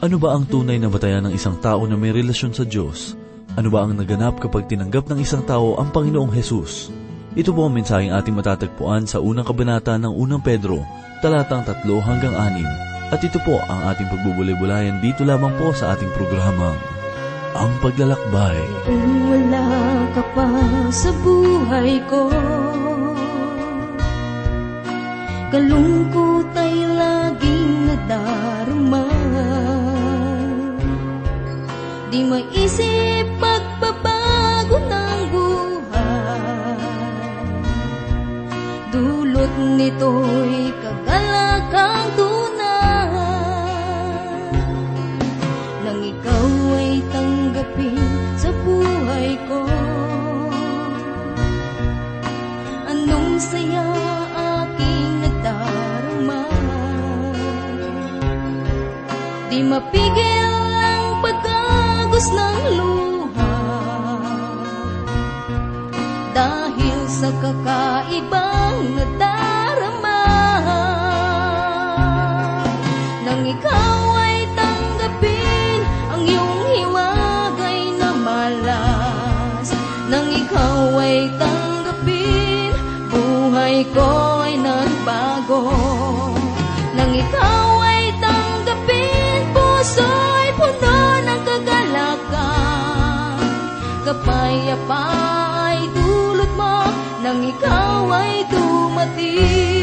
Ano ba ang tunay na batayan ng isang tao na may relasyon sa Diyos? Ano ba ang naganap kapag tinanggap ng isang tao ang Panginoong Hesus? Ito po ang mensaheng ating matatagpuan sa unang kabanata ng unang Pedro, talatang tatlo hanggang anim. At ito po ang ating pagbubulay-bulayan dito lamang po sa ating programang, Ang Paglalakbay. Kung wala ka pa sa buhay ko Kalungkot ay laging nadarama Di maisip pagbabago ng buhay. Dulot nito'y kagalakang tunay. Nang ikaw ay tanggapin sa buhay ko. Anong saya aking nadarama Di mapigil pagkagos ng luha. Dahil sa kakaibang nadarama Nang ikaw ay tanggapin Ang iyong hiwagay na malas Nang ikaw ay tanggapin Buhay ko Kapayapa ay dulot mo Nang ikaw ay dumating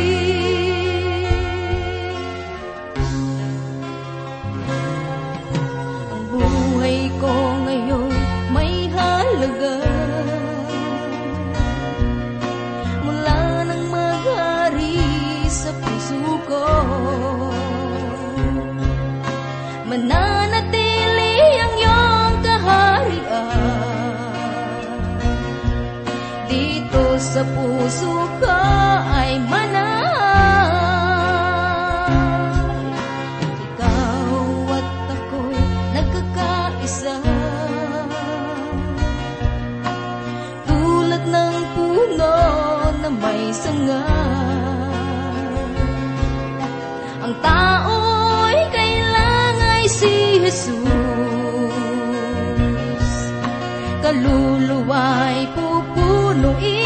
na may sanga Ang tao'y kailangan si Jesus. Kaluluwa'y pupunuin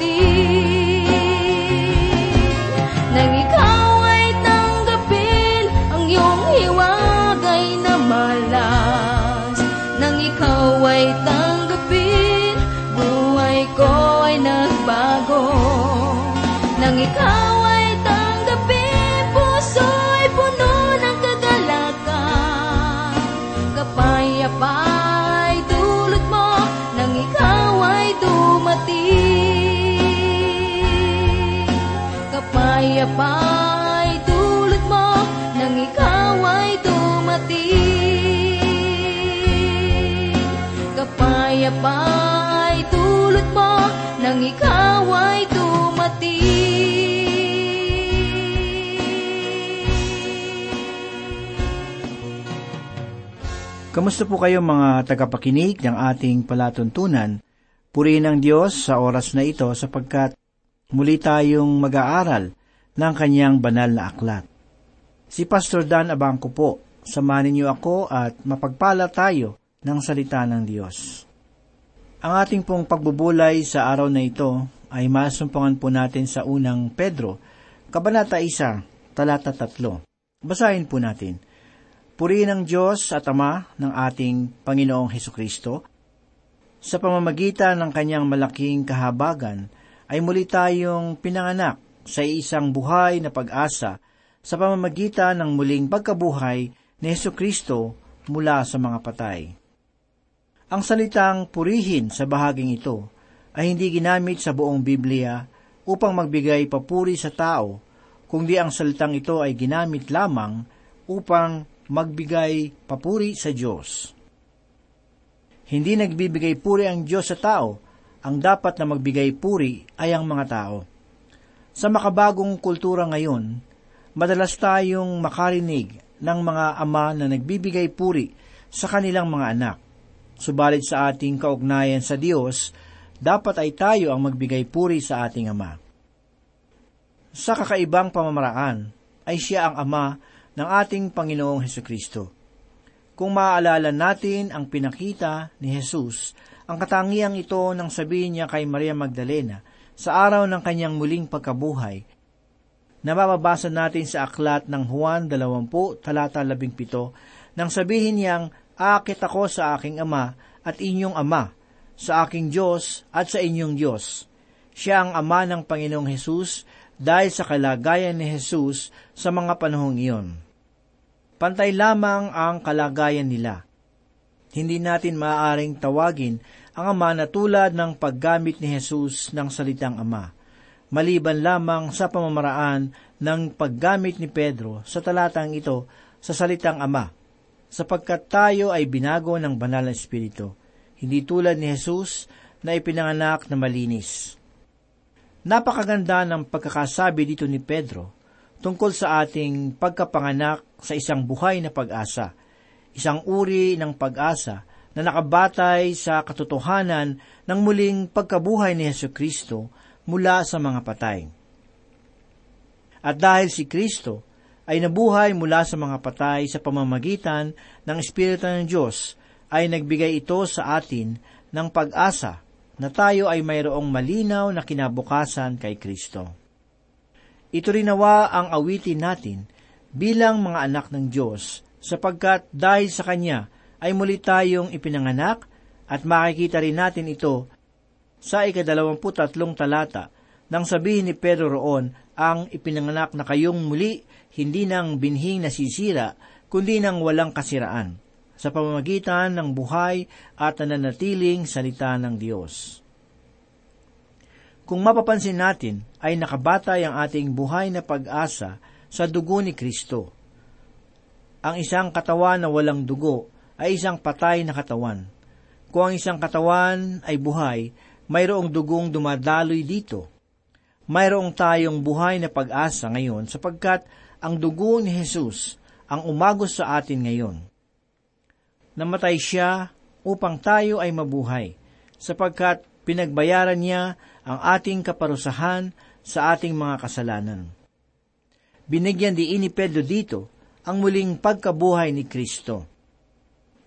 dumating Kapayapa ay dulot mo Nang ikaw ay dumating. Kapayapa ay dulot mo Nang ikaw ay dumating. Kamusta po kayo mga tagapakinig ng ating palatuntunan? Purihin ang Diyos sa oras na ito sapagkat muli tayong mag-aaral ng kanyang banal na aklat. Si Pastor Dan Abangco po, samanin niyo ako at mapagpala tayo ng salita ng Diyos. Ang ating pong pagbubulay sa araw na ito ay masumpangan po natin sa unang Pedro, Kabanata 1, talata 3. Basahin po natin. Purihin ang Diyos at Ama ng ating Panginoong Heso Kristo. Sa pamamagitan ng kanyang malaking kahabagan, ay muli tayong pinanganak sa isang buhay na pag-asa sa pamamagitan ng muling pagkabuhay ni Heso Kristo mula sa mga patay. Ang salitang purihin sa bahaging ito ay hindi ginamit sa buong Biblia upang magbigay papuri sa tao, kundi ang salitang ito ay ginamit lamang upang magbigay papuri sa Diyos. Hindi nagbibigay puri ang Diyos sa tao, ang dapat na magbigay puri ay ang mga tao. Sa makabagong kultura ngayon, madalas tayong makarinig ng mga ama na nagbibigay puri sa kanilang mga anak. Subalit sa ating kaugnayan sa Diyos, dapat ay tayo ang magbigay puri sa ating Ama. Sa kakaibang pamamaraan, ay siya ang Ama ng ating Panginoong Heso Kristo. Kung maaalala natin ang pinakita ni Jesus, ang katangiang ito nang sabihin niya kay Maria Magdalena sa araw ng kanyang muling pagkabuhay, nababasa natin sa aklat ng Juan 20, talata 17, nang sabihin niyang, Akit ako sa aking ama at inyong ama, sa aking Diyos at sa inyong Diyos. Siya ang ama ng Panginoong Hesus dahil sa kalagayan ni Jesus sa mga panahong iyon. Pantay lamang ang kalagayan nila. Hindi natin maaaring tawagin ang Ama na tulad ng paggamit ni Jesus ng salitang Ama, maliban lamang sa pamamaraan ng paggamit ni Pedro sa talatang ito sa salitang Ama, sapagkat tayo ay binago ng banal na Espiritu, hindi tulad ni Jesus na ipinanganak na malinis. Napakaganda ng pagkakasabi dito ni Pedro tungkol sa ating pagkapanganak sa isang buhay na pag-asa, isang uri ng pag-asa na nakabatay sa katotohanan ng muling pagkabuhay ni Yesu Kristo mula sa mga patay. At dahil si Kristo ay nabuhay mula sa mga patay sa pamamagitan ng Espiritu ng Diyos, ay nagbigay ito sa atin ng pag-asa na tayo ay mayroong malinaw na kinabukasan kay Kristo. Ito rin nawa ang awitin natin bilang mga anak ng Diyos, sapagkat dahil sa Kanya ay muli tayong ipinanganak at makikita rin natin ito sa ikadalawamputatlong talata nang sabihin ni Pedro roon ang ipinanganak na kayong muli hindi nang binhing nasisira, kundi nang walang kasiraan, sa pamamagitan ng buhay at nananatiling salita ng Diyos. Kung mapapansin natin, ay nakabatay ang ating buhay na pag-asa sa dugo ni Kristo. Ang isang katawan na walang dugo ay isang patay na katawan. Kung ang isang katawan ay buhay, mayroong dugong dumadaloy dito. Mayroong tayong buhay na pag-asa ngayon sapagkat ang dugo ni Jesus ang umagos sa atin ngayon. Namatay siya upang tayo ay mabuhay, sapagkat pinagbayaran niya ang ating kaparusahan sa ating mga kasalanan. Binigyan diin ni Pedro dito ang muling pagkabuhay ni Kristo.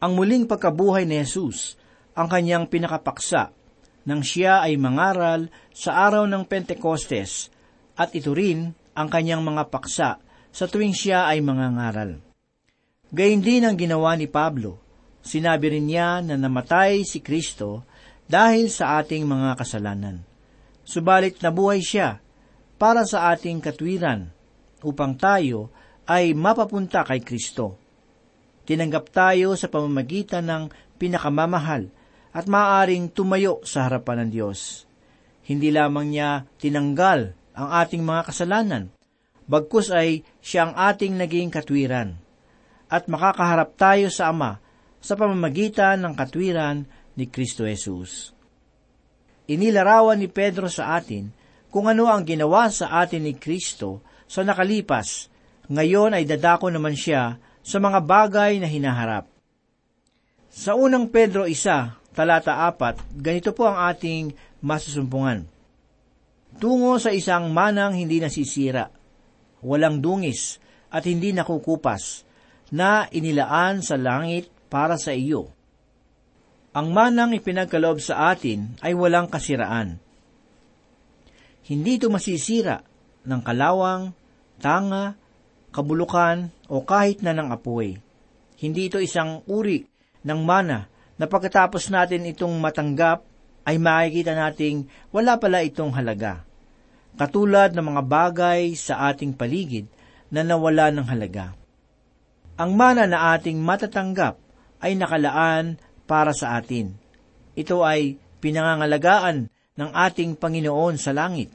Ang muling pagkabuhay ni Jesus ang kanyang pinakapaksa nang siya ay mangaral sa araw ng Pentecostes at ito rin ang kanyang mga paksa sa tuwing siya ay mangangaral. Gayun din ang ginawa ni Pablo. Sinabi rin niya na namatay si Kristo dahil sa ating mga kasalanan. Subalit nabuhay siya para sa ating katwiran upang tayo ay mapapunta kay Kristo. Tinanggap tayo sa pamamagitan ng pinakamamahal at maaaring tumayo sa harapan ng Diyos. Hindi lamang niya tinanggal ang ating mga kasalanan, bagkus ay siya ang ating naging katwiran. At makakaharap tayo sa Ama sa pamamagitan ng katwiran ni Kristo Jesus. Inilarawan ni Pedro sa atin kung ano ang ginawa sa atin ni Kristo sa nakalipas. Ngayon ay dadako naman siya sa mga bagay na hinaharap. Sa unang Pedro isa, talata apat, ganito po ang ating masusumpungan. Tungo sa isang manang hindi nasisira, walang dungis at hindi nakukupas, na inilaan sa langit para sa iyo ang manang ipinagkaloob sa atin ay walang kasiraan. Hindi ito masisira ng kalawang, tanga, kabulukan o kahit na ng apoy. Hindi ito isang uri ng mana na pagkatapos natin itong matanggap ay makikita nating wala pala itong halaga. Katulad ng mga bagay sa ating paligid na nawala ng halaga. Ang mana na ating matatanggap ay nakalaan para sa atin. Ito ay pinangangalagaan ng ating Panginoon sa langit.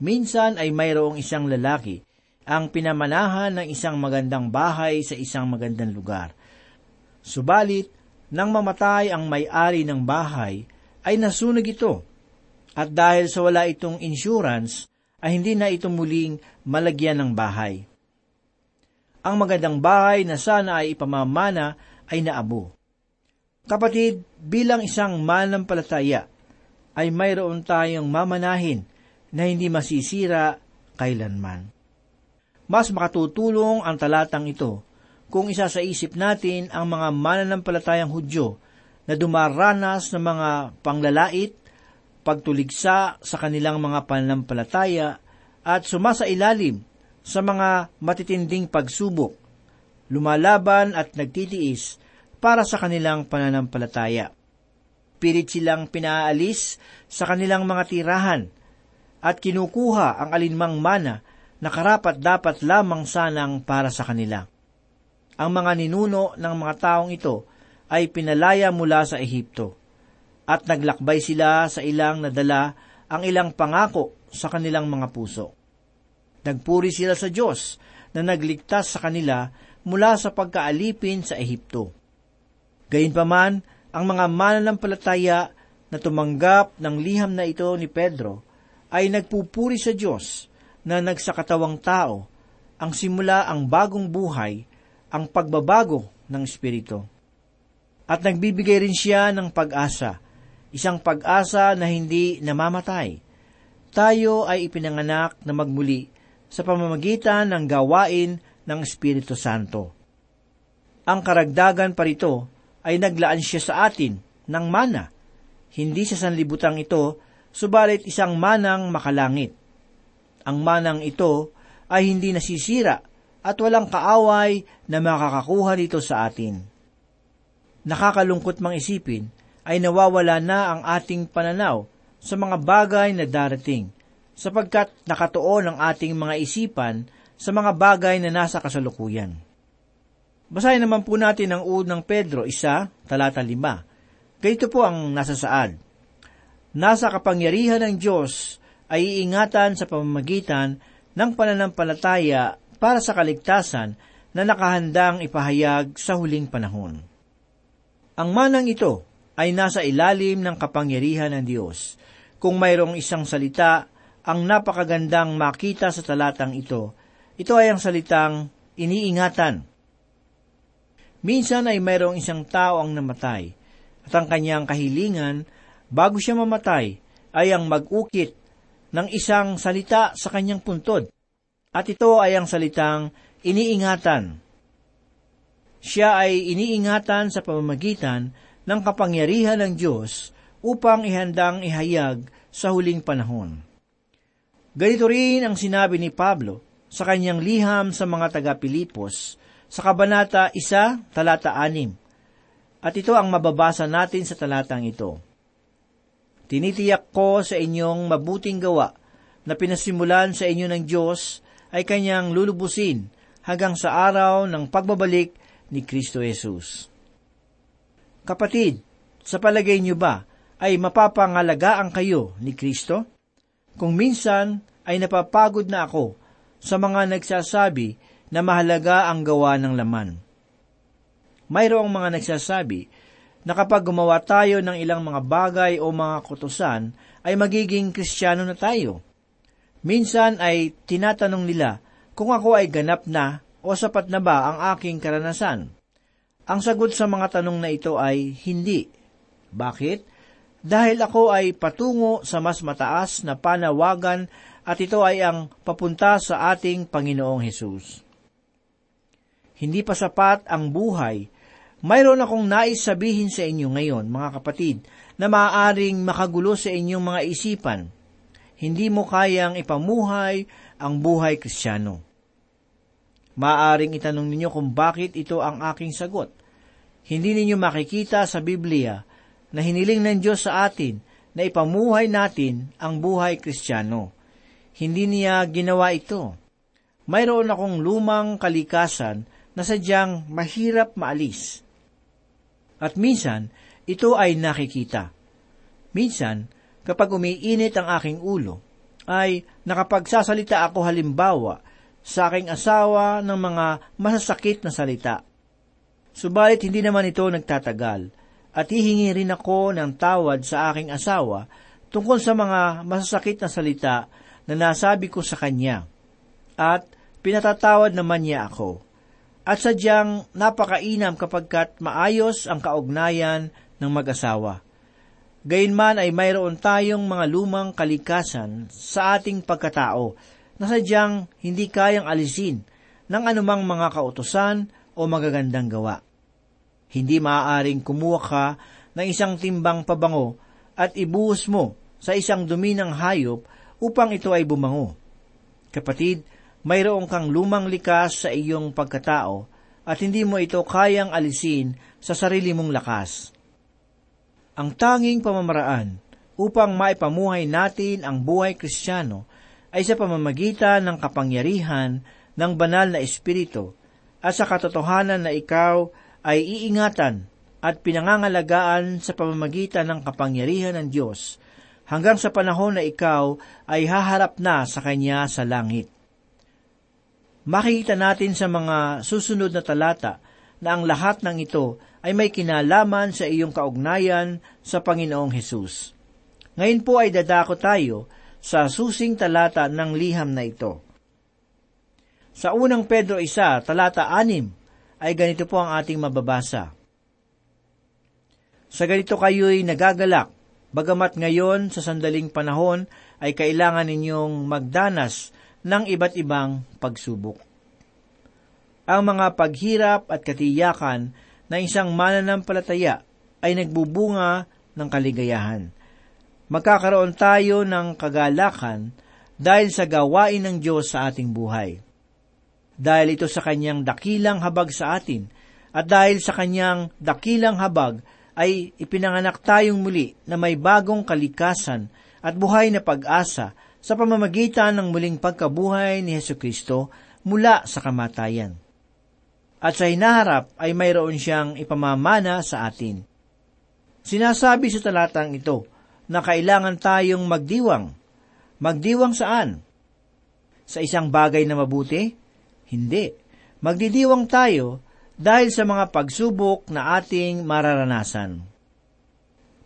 Minsan ay mayroong isang lalaki ang pinamanahan ng isang magandang bahay sa isang magandang lugar. Subalit, nang mamatay ang may-ari ng bahay, ay nasunog ito. At dahil sa wala itong insurance, ay hindi na ito muling malagyan ng bahay. Ang magandang bahay na sana ay ipamamana ay naabo. Kapatid, bilang isang manampalataya, ay mayroon tayong mamanahin na hindi masisira kailanman. Mas makatutulong ang talatang ito kung isa sa isip natin ang mga mananampalatayang Hudyo na dumaranas ng mga panglalait, pagtuligsa sa kanilang mga pananampalataya at sumasailalim sa mga matitinding pagsubok, lumalaban at nagtitiis para sa kanilang pananampalataya. Pilit silang pinaalis sa kanilang mga tirahan at kinukuha ang alinmang mana na karapat dapat lamang sanang para sa kanila. Ang mga ninuno ng mga taong ito ay pinalaya mula sa Ehipto at naglakbay sila sa ilang nadala ang ilang pangako sa kanilang mga puso. Nagpuri sila sa Diyos na nagligtas sa kanila mula sa pagkaalipin sa Ehipto. Gayunpaman, ang mga mananampalataya na tumanggap ng liham na ito ni Pedro ay nagpupuri sa Diyos na nagsakatawang tao, ang simula ang bagong buhay, ang pagbabago ng Espiritu. At nagbibigay rin siya ng pag-asa, isang pag-asa na hindi namamatay. Tayo ay ipinanganak na magmuli sa pamamagitan ng gawain ng Espiritu Santo. Ang karagdagan pa rito ay naglaan siya sa atin ng mana, hindi sa sanlibutang ito, subalit isang manang makalangit. Ang manang ito ay hindi nasisira at walang kaaway na makakakuha dito sa atin. Nakakalungkot mang isipin ay nawawala na ang ating pananaw sa mga bagay na darating, sapagkat nakatuon ang ating mga isipan sa mga bagay na nasa kasalukuyan. Basahin naman po natin ang unang Pedro, isa, talata lima. Ganito po ang nasa saad. Nasa kapangyarihan ng Diyos ay iingatan sa pamamagitan ng pananampalataya para sa kaligtasan na nakahandang ipahayag sa huling panahon. Ang manang ito ay nasa ilalim ng kapangyarihan ng Diyos. Kung mayroong isang salita ang napakagandang makita sa talatang ito, ito ay ang salitang iniingatan. Minsan ay mayroong isang tao ang namatay, at ang kanyang kahilingan, bago siya mamatay, ay ang mag-ukit ng isang salita sa kanyang puntod. At ito ay ang salitang iniingatan. Siya ay iniingatan sa pamamagitan ng kapangyarihan ng Diyos upang ihandang ihayag sa huling panahon. Ganito rin ang sinabi ni Pablo sa kanyang liham sa mga taga-Pilipos sa Kabanata 1, talata 6. At ito ang mababasa natin sa talatang ito. Tinitiyak ko sa inyong mabuting gawa na pinasimulan sa inyo ng Diyos ay kanyang lulubusin hanggang sa araw ng pagbabalik ni Kristo Jesus. Kapatid, sa palagay niyo ba ay mapapangalagaan kayo ni Kristo? Kung minsan ay napapagod na ako sa mga nagsasabi na mahalaga ang gawa ng laman. Mayroong mga nagsasabi na kapag gumawa tayo ng ilang mga bagay o mga kutusan, ay magiging kristyano na tayo. Minsan ay tinatanong nila kung ako ay ganap na o sapat na ba ang aking karanasan. Ang sagot sa mga tanong na ito ay hindi. Bakit? Dahil ako ay patungo sa mas mataas na panawagan at ito ay ang papunta sa ating Panginoong Hesus. Hindi pa sapat ang buhay mayroon akong nais sabihin sa inyo ngayon, mga kapatid, na maaaring makagulo sa inyong mga isipan. Hindi mo kayang ipamuhay ang buhay kristyano. Maaring itanong ninyo kung bakit ito ang aking sagot. Hindi ninyo makikita sa Biblia na hiniling ng Diyos sa atin na ipamuhay natin ang buhay kristyano. Hindi niya ginawa ito. Mayroon akong lumang kalikasan na sadyang mahirap maalis. At minsan, ito ay nakikita. Minsan, kapag umiinit ang aking ulo, ay nakapagsasalita ako halimbawa sa aking asawa ng mga masasakit na salita. Subalit hindi naman ito nagtatagal, at hihingi rin ako ng tawad sa aking asawa tungkol sa mga masasakit na salita na nasabi ko sa kanya. At pinatatawad naman niya ako. At sadyang napakainam kapagkat maayos ang kaugnayan ng mag-asawa. Gayunman ay mayroon tayong mga lumang kalikasan sa ating pagkatao na sadyang hindi kayang alisin ng anumang mga kautosan o magagandang gawa. Hindi maaaring kumuha ka ng isang timbang pabango at ibuhos mo sa isang dumi ng hayop upang ito ay bumango. Kapatid, mayroong kang lumang likas sa iyong pagkatao at hindi mo ito kayang alisin sa sarili mong lakas. Ang tanging pamamaraan upang maipamuhay natin ang buhay kristyano ay sa pamamagitan ng kapangyarihan ng banal na Espiritu at sa katotohanan na ikaw ay iingatan at pinangangalagaan sa pamamagitan ng kapangyarihan ng Diyos hanggang sa panahon na ikaw ay haharap na sa Kanya sa langit. Makikita natin sa mga susunod na talata na ang lahat ng ito ay may kinalaman sa iyong kaugnayan sa Panginoong Hesus. Ngayon po ay dadako tayo sa susing talata ng liham na ito. Sa unang Pedro 1, talata 6, ay ganito po ang ating mababasa. Sa ganito kayo'y nagagalak, bagamat ngayon sa sandaling panahon ay kailangan ninyong magdanas ng iba't ibang pagsubok. Ang mga paghirap at katiyakan na isang mananampalataya ay nagbubunga ng kaligayahan magkakaroon tayo ng kagalakan dahil sa gawain ng Diyos sa ating buhay. Dahil ito sa kanyang dakilang habag sa atin, at dahil sa kanyang dakilang habag ay ipinanganak tayong muli na may bagong kalikasan at buhay na pag-asa sa pamamagitan ng muling pagkabuhay ni Heso Kristo mula sa kamatayan. At sa hinaharap ay mayroon siyang ipamamana sa atin. Sinasabi sa talatang ito na kailangan tayong magdiwang. Magdiwang saan? Sa isang bagay na mabuti? Hindi. Magdidiwang tayo dahil sa mga pagsubok na ating mararanasan.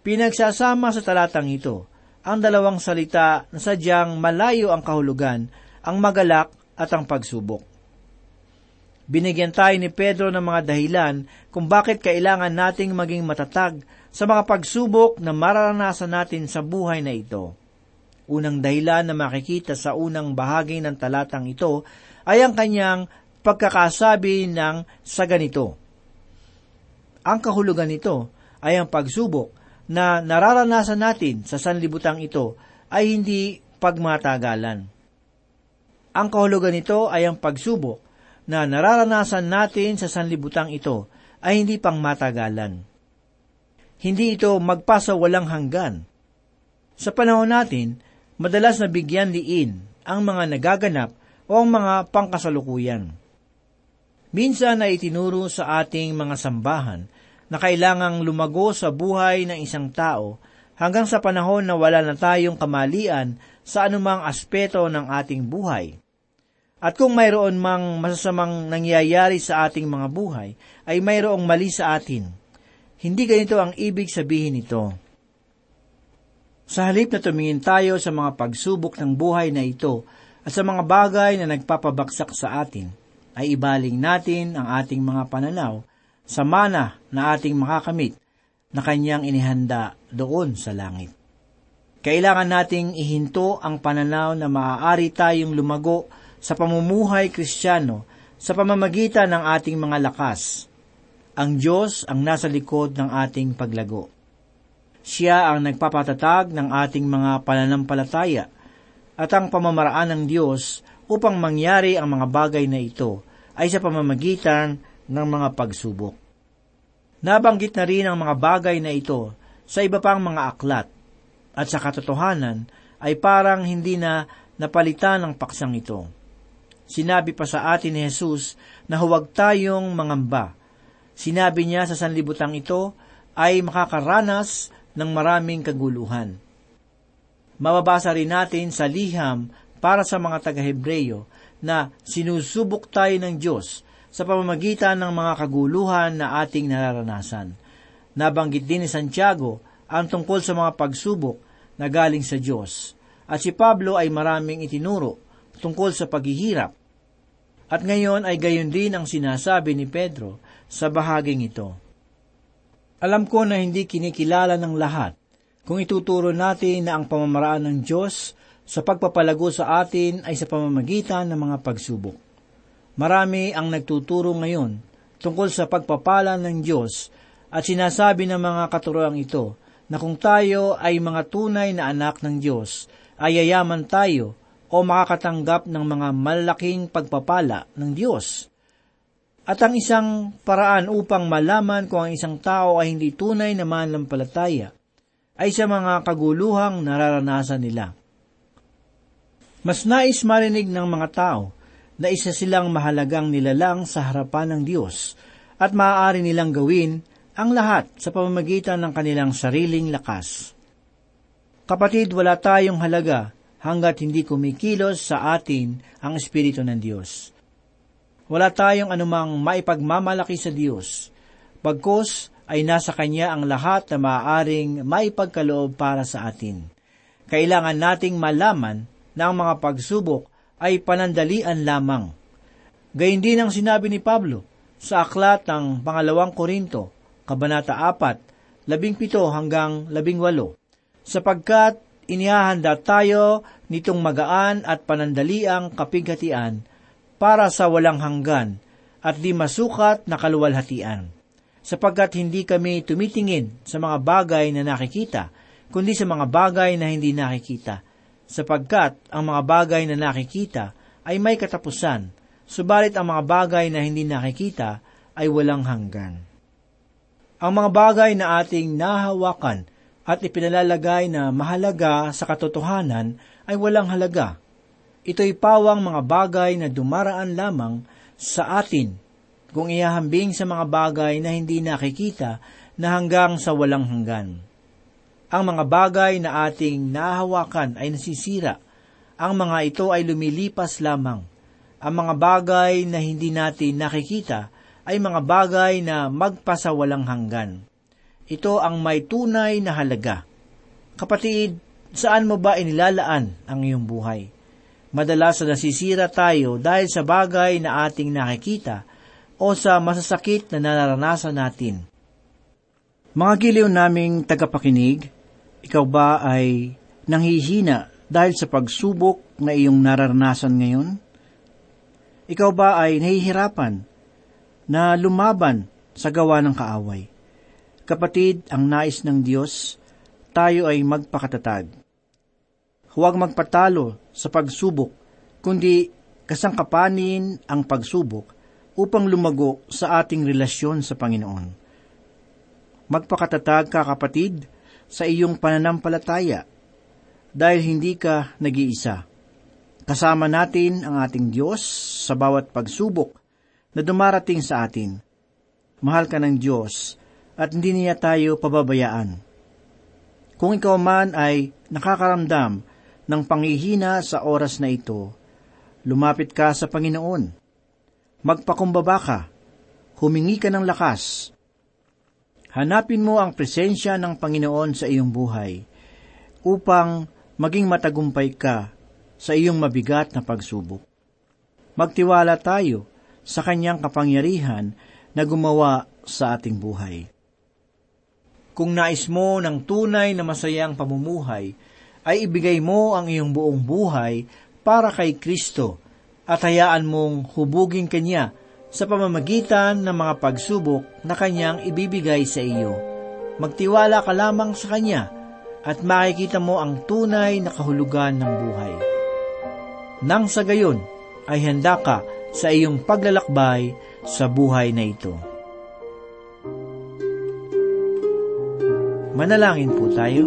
Pinagsasama sa talatang ito ang dalawang salita na sadyang malayo ang kahulugan, ang magalak at ang pagsubok. Binigyan tayo ni Pedro ng mga dahilan kung bakit kailangan nating maging matatag sa mga pagsubok na mararanasan natin sa buhay na ito. Unang dahilan na makikita sa unang bahagi ng talatang ito ay ang kanyang pagkakasabi ng sa ganito. Ang kahulugan nito ay ang pagsubok na nararanasan natin sa sanlibutang ito ay hindi pagmatagalan. Ang kahulugan nito ay ang pagsubok na nararanasan natin sa sanlibutang ito ay hindi pang matagalan. Hindi ito magpasa walang hanggan. Sa panahon natin, madalas na bigyan liin ang mga nagaganap o ang mga pangkasalukuyan. Minsan ay itinuro sa ating mga sambahan na kailangang lumago sa buhay ng isang tao hanggang sa panahon na wala na tayong kamalian sa anumang aspeto ng ating buhay. At kung mayroon mang masasamang nangyayari sa ating mga buhay, ay mayroong mali sa atin. Hindi ganito ang ibig sabihin nito. Sa halip na tumingin tayo sa mga pagsubok ng buhay na ito at sa mga bagay na nagpapabaksak sa atin, ay ibaling natin ang ating mga pananaw sa mana na ating makakamit na kanyang inihanda doon sa langit. Kailangan nating ihinto ang pananaw na maaari tayong lumago sa pamumuhay kristyano sa pamamagitan ng ating mga lakas. Ang Diyos ang nasa likod ng ating paglago. Siya ang nagpapatatag ng ating mga pananampalataya at ang pamamaraan ng Diyos upang mangyari ang mga bagay na ito ay sa pamamagitan ng mga pagsubok. Nabanggit na rin ang mga bagay na ito sa iba pang mga aklat at sa katotohanan ay parang hindi na napalitan ng paksang ito. Sinabi pa sa atin ni Jesus na huwag tayong mangamba. Sinabi niya sa sanlibutang ito ay makakaranas ng maraming kaguluhan. Mababasa rin natin sa liham para sa mga taga-Hebreyo na sinusubok tayo ng Diyos sa pamamagitan ng mga kaguluhan na ating nararanasan. Nabanggit din ni Santiago ang tungkol sa mga pagsubok na galing sa Diyos. At si Pablo ay maraming itinuro tungkol sa paghihirap. At ngayon ay gayon din ang sinasabi ni Pedro sa bahaging ito. Alam ko na hindi kinikilala ng lahat kung ituturo natin na ang pamamaraan ng Diyos sa pagpapalago sa atin ay sa pamamagitan ng mga pagsubok. Marami ang nagtuturo ngayon tungkol sa pagpapala ng Diyos at sinasabi ng mga katuroang ito na kung tayo ay mga tunay na anak ng Diyos, ay yayaman tayo o makakatanggap ng mga malaking pagpapala ng Diyos. At ang isang paraan upang malaman kung ang isang tao ay hindi tunay na manlampalataya ay sa mga kaguluhang nararanasan nila. Mas nais marinig ng mga tao na isa silang mahalagang nilalang sa harapan ng Diyos at maaari nilang gawin ang lahat sa pamamagitan ng kanilang sariling lakas. Kapatid, wala tayong halaga hanggat hindi kumikilos sa atin ang Espiritu ng Diyos. Wala tayong anumang maipagmamalaki sa Diyos. Pagkos ay nasa Kanya ang lahat na maaaring maipagkaloob para sa atin. Kailangan nating malaman na ang mga pagsubok ay panandalian lamang. Gayun din ang sinabi ni Pablo sa aklat ng pangalawang Korinto, Kabanata 4, 17 hanggang 18, sapagkat inihahanda tayo nitong magaan at panandaliang kapighatian para sa walang hanggan at di masukat na kaluwalhatian. Sapagkat hindi kami tumitingin sa mga bagay na nakikita, kundi sa mga bagay na hindi nakikita. Sapagkat ang mga bagay na nakikita ay may katapusan, subalit ang mga bagay na hindi nakikita ay walang hanggan. Ang mga bagay na ating nahawakan at ipinalalagay na mahalaga sa katotohanan ay walang halaga. Ito'y pawang mga bagay na dumaraan lamang sa atin kung ihahambing sa mga bagay na hindi nakikita na hanggang sa walang hanggan. Ang mga bagay na ating nahawakan ay nasisira. Ang mga ito ay lumilipas lamang. Ang mga bagay na hindi natin nakikita ay mga bagay na magpasawalang hanggan. Ito ang may tunay na halaga. Kapatid, saan mo ba inilalaan ang iyong buhay? Madalas na nasisira tayo dahil sa bagay na ating nakikita o sa masasakit na nararanasan natin. Mga giliw naming tagapakinig, ikaw ba ay nanghihina dahil sa pagsubok na iyong nararanasan ngayon? Ikaw ba ay nahihirapan na lumaban sa gawa ng kaaway. Kapatid, ang nais ng Diyos, tayo ay magpakatatag. Huwag magpatalo sa pagsubok, kundi kasangkapanin ang pagsubok upang lumago sa ating relasyon sa Panginoon. Magpakatatag ka, kapatid, sa iyong pananampalataya, dahil hindi ka nag-iisa. Kasama natin ang ating Diyos sa bawat pagsubok na dumarating sa atin. Mahal ka ng Diyos at hindi niya tayo pababayaan. Kung ikaw man ay nakakaramdam ng panghihina sa oras na ito, lumapit ka sa Panginoon. Magpakumbaba ka, humingi ka ng lakas. Hanapin mo ang presensya ng Panginoon sa iyong buhay upang maging matagumpay ka sa iyong mabigat na pagsubok. Magtiwala tayo sa kanyang kapangyarihan na gumawa sa ating buhay. Kung nais mo ng tunay na masayang pamumuhay, ay ibigay mo ang iyong buong buhay para kay Kristo at hayaan mong hubugin Kanya sa pamamagitan ng mga pagsubok na Kanyang ibibigay sa iyo. Magtiwala ka lamang sa Kanya at makikita mo ang tunay na kahulugan ng buhay. Nang sa gayon, ay handa ka sa iyong paglalakbay sa buhay na ito. Manalangin po tayo.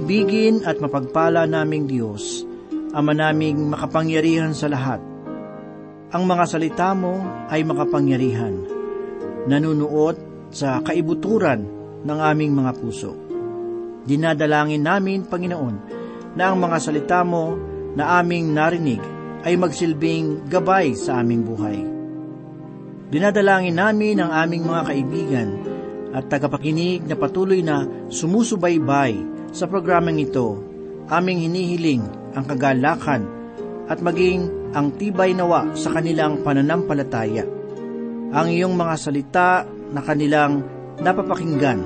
Maibigin at mapagpala naming Diyos, Ama naming makapangyarihan sa lahat, ang mga salita mo ay makapangyarihan, nanunuot sa kaibuturan ng aming mga puso. Dinadalangin namin, Panginoon, na ang mga salita mo na aming narinig ay magsilbing gabay sa aming buhay. Dinadalangin namin ang aming mga kaibigan at tagapakinig na patuloy na sumusubaybay sa programang ito. Aming hinihiling ang kagalakan at maging ang tibay nawa sa kanilang pananampalataya. Ang iyong mga salita na kanilang napapakinggan.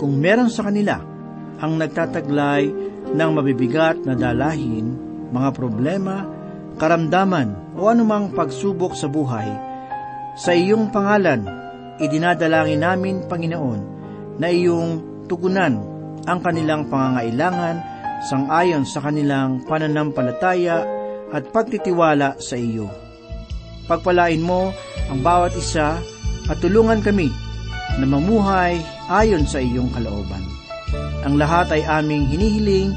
Kung meron sa kanila ang nagtataglay ng mabibigat na dalahin, mga problema, karamdaman o anumang pagsubok sa buhay, sa iyong pangalan, idinadalangin namin, Panginoon, na iyong tugunan ang kanilang pangangailangan sangayon sa kanilang pananampalataya at pagtitiwala sa iyo. Pagpalain mo ang bawat isa at tulungan kami na mamuhay ayon sa iyong kalooban. Ang lahat ay aming hinihiling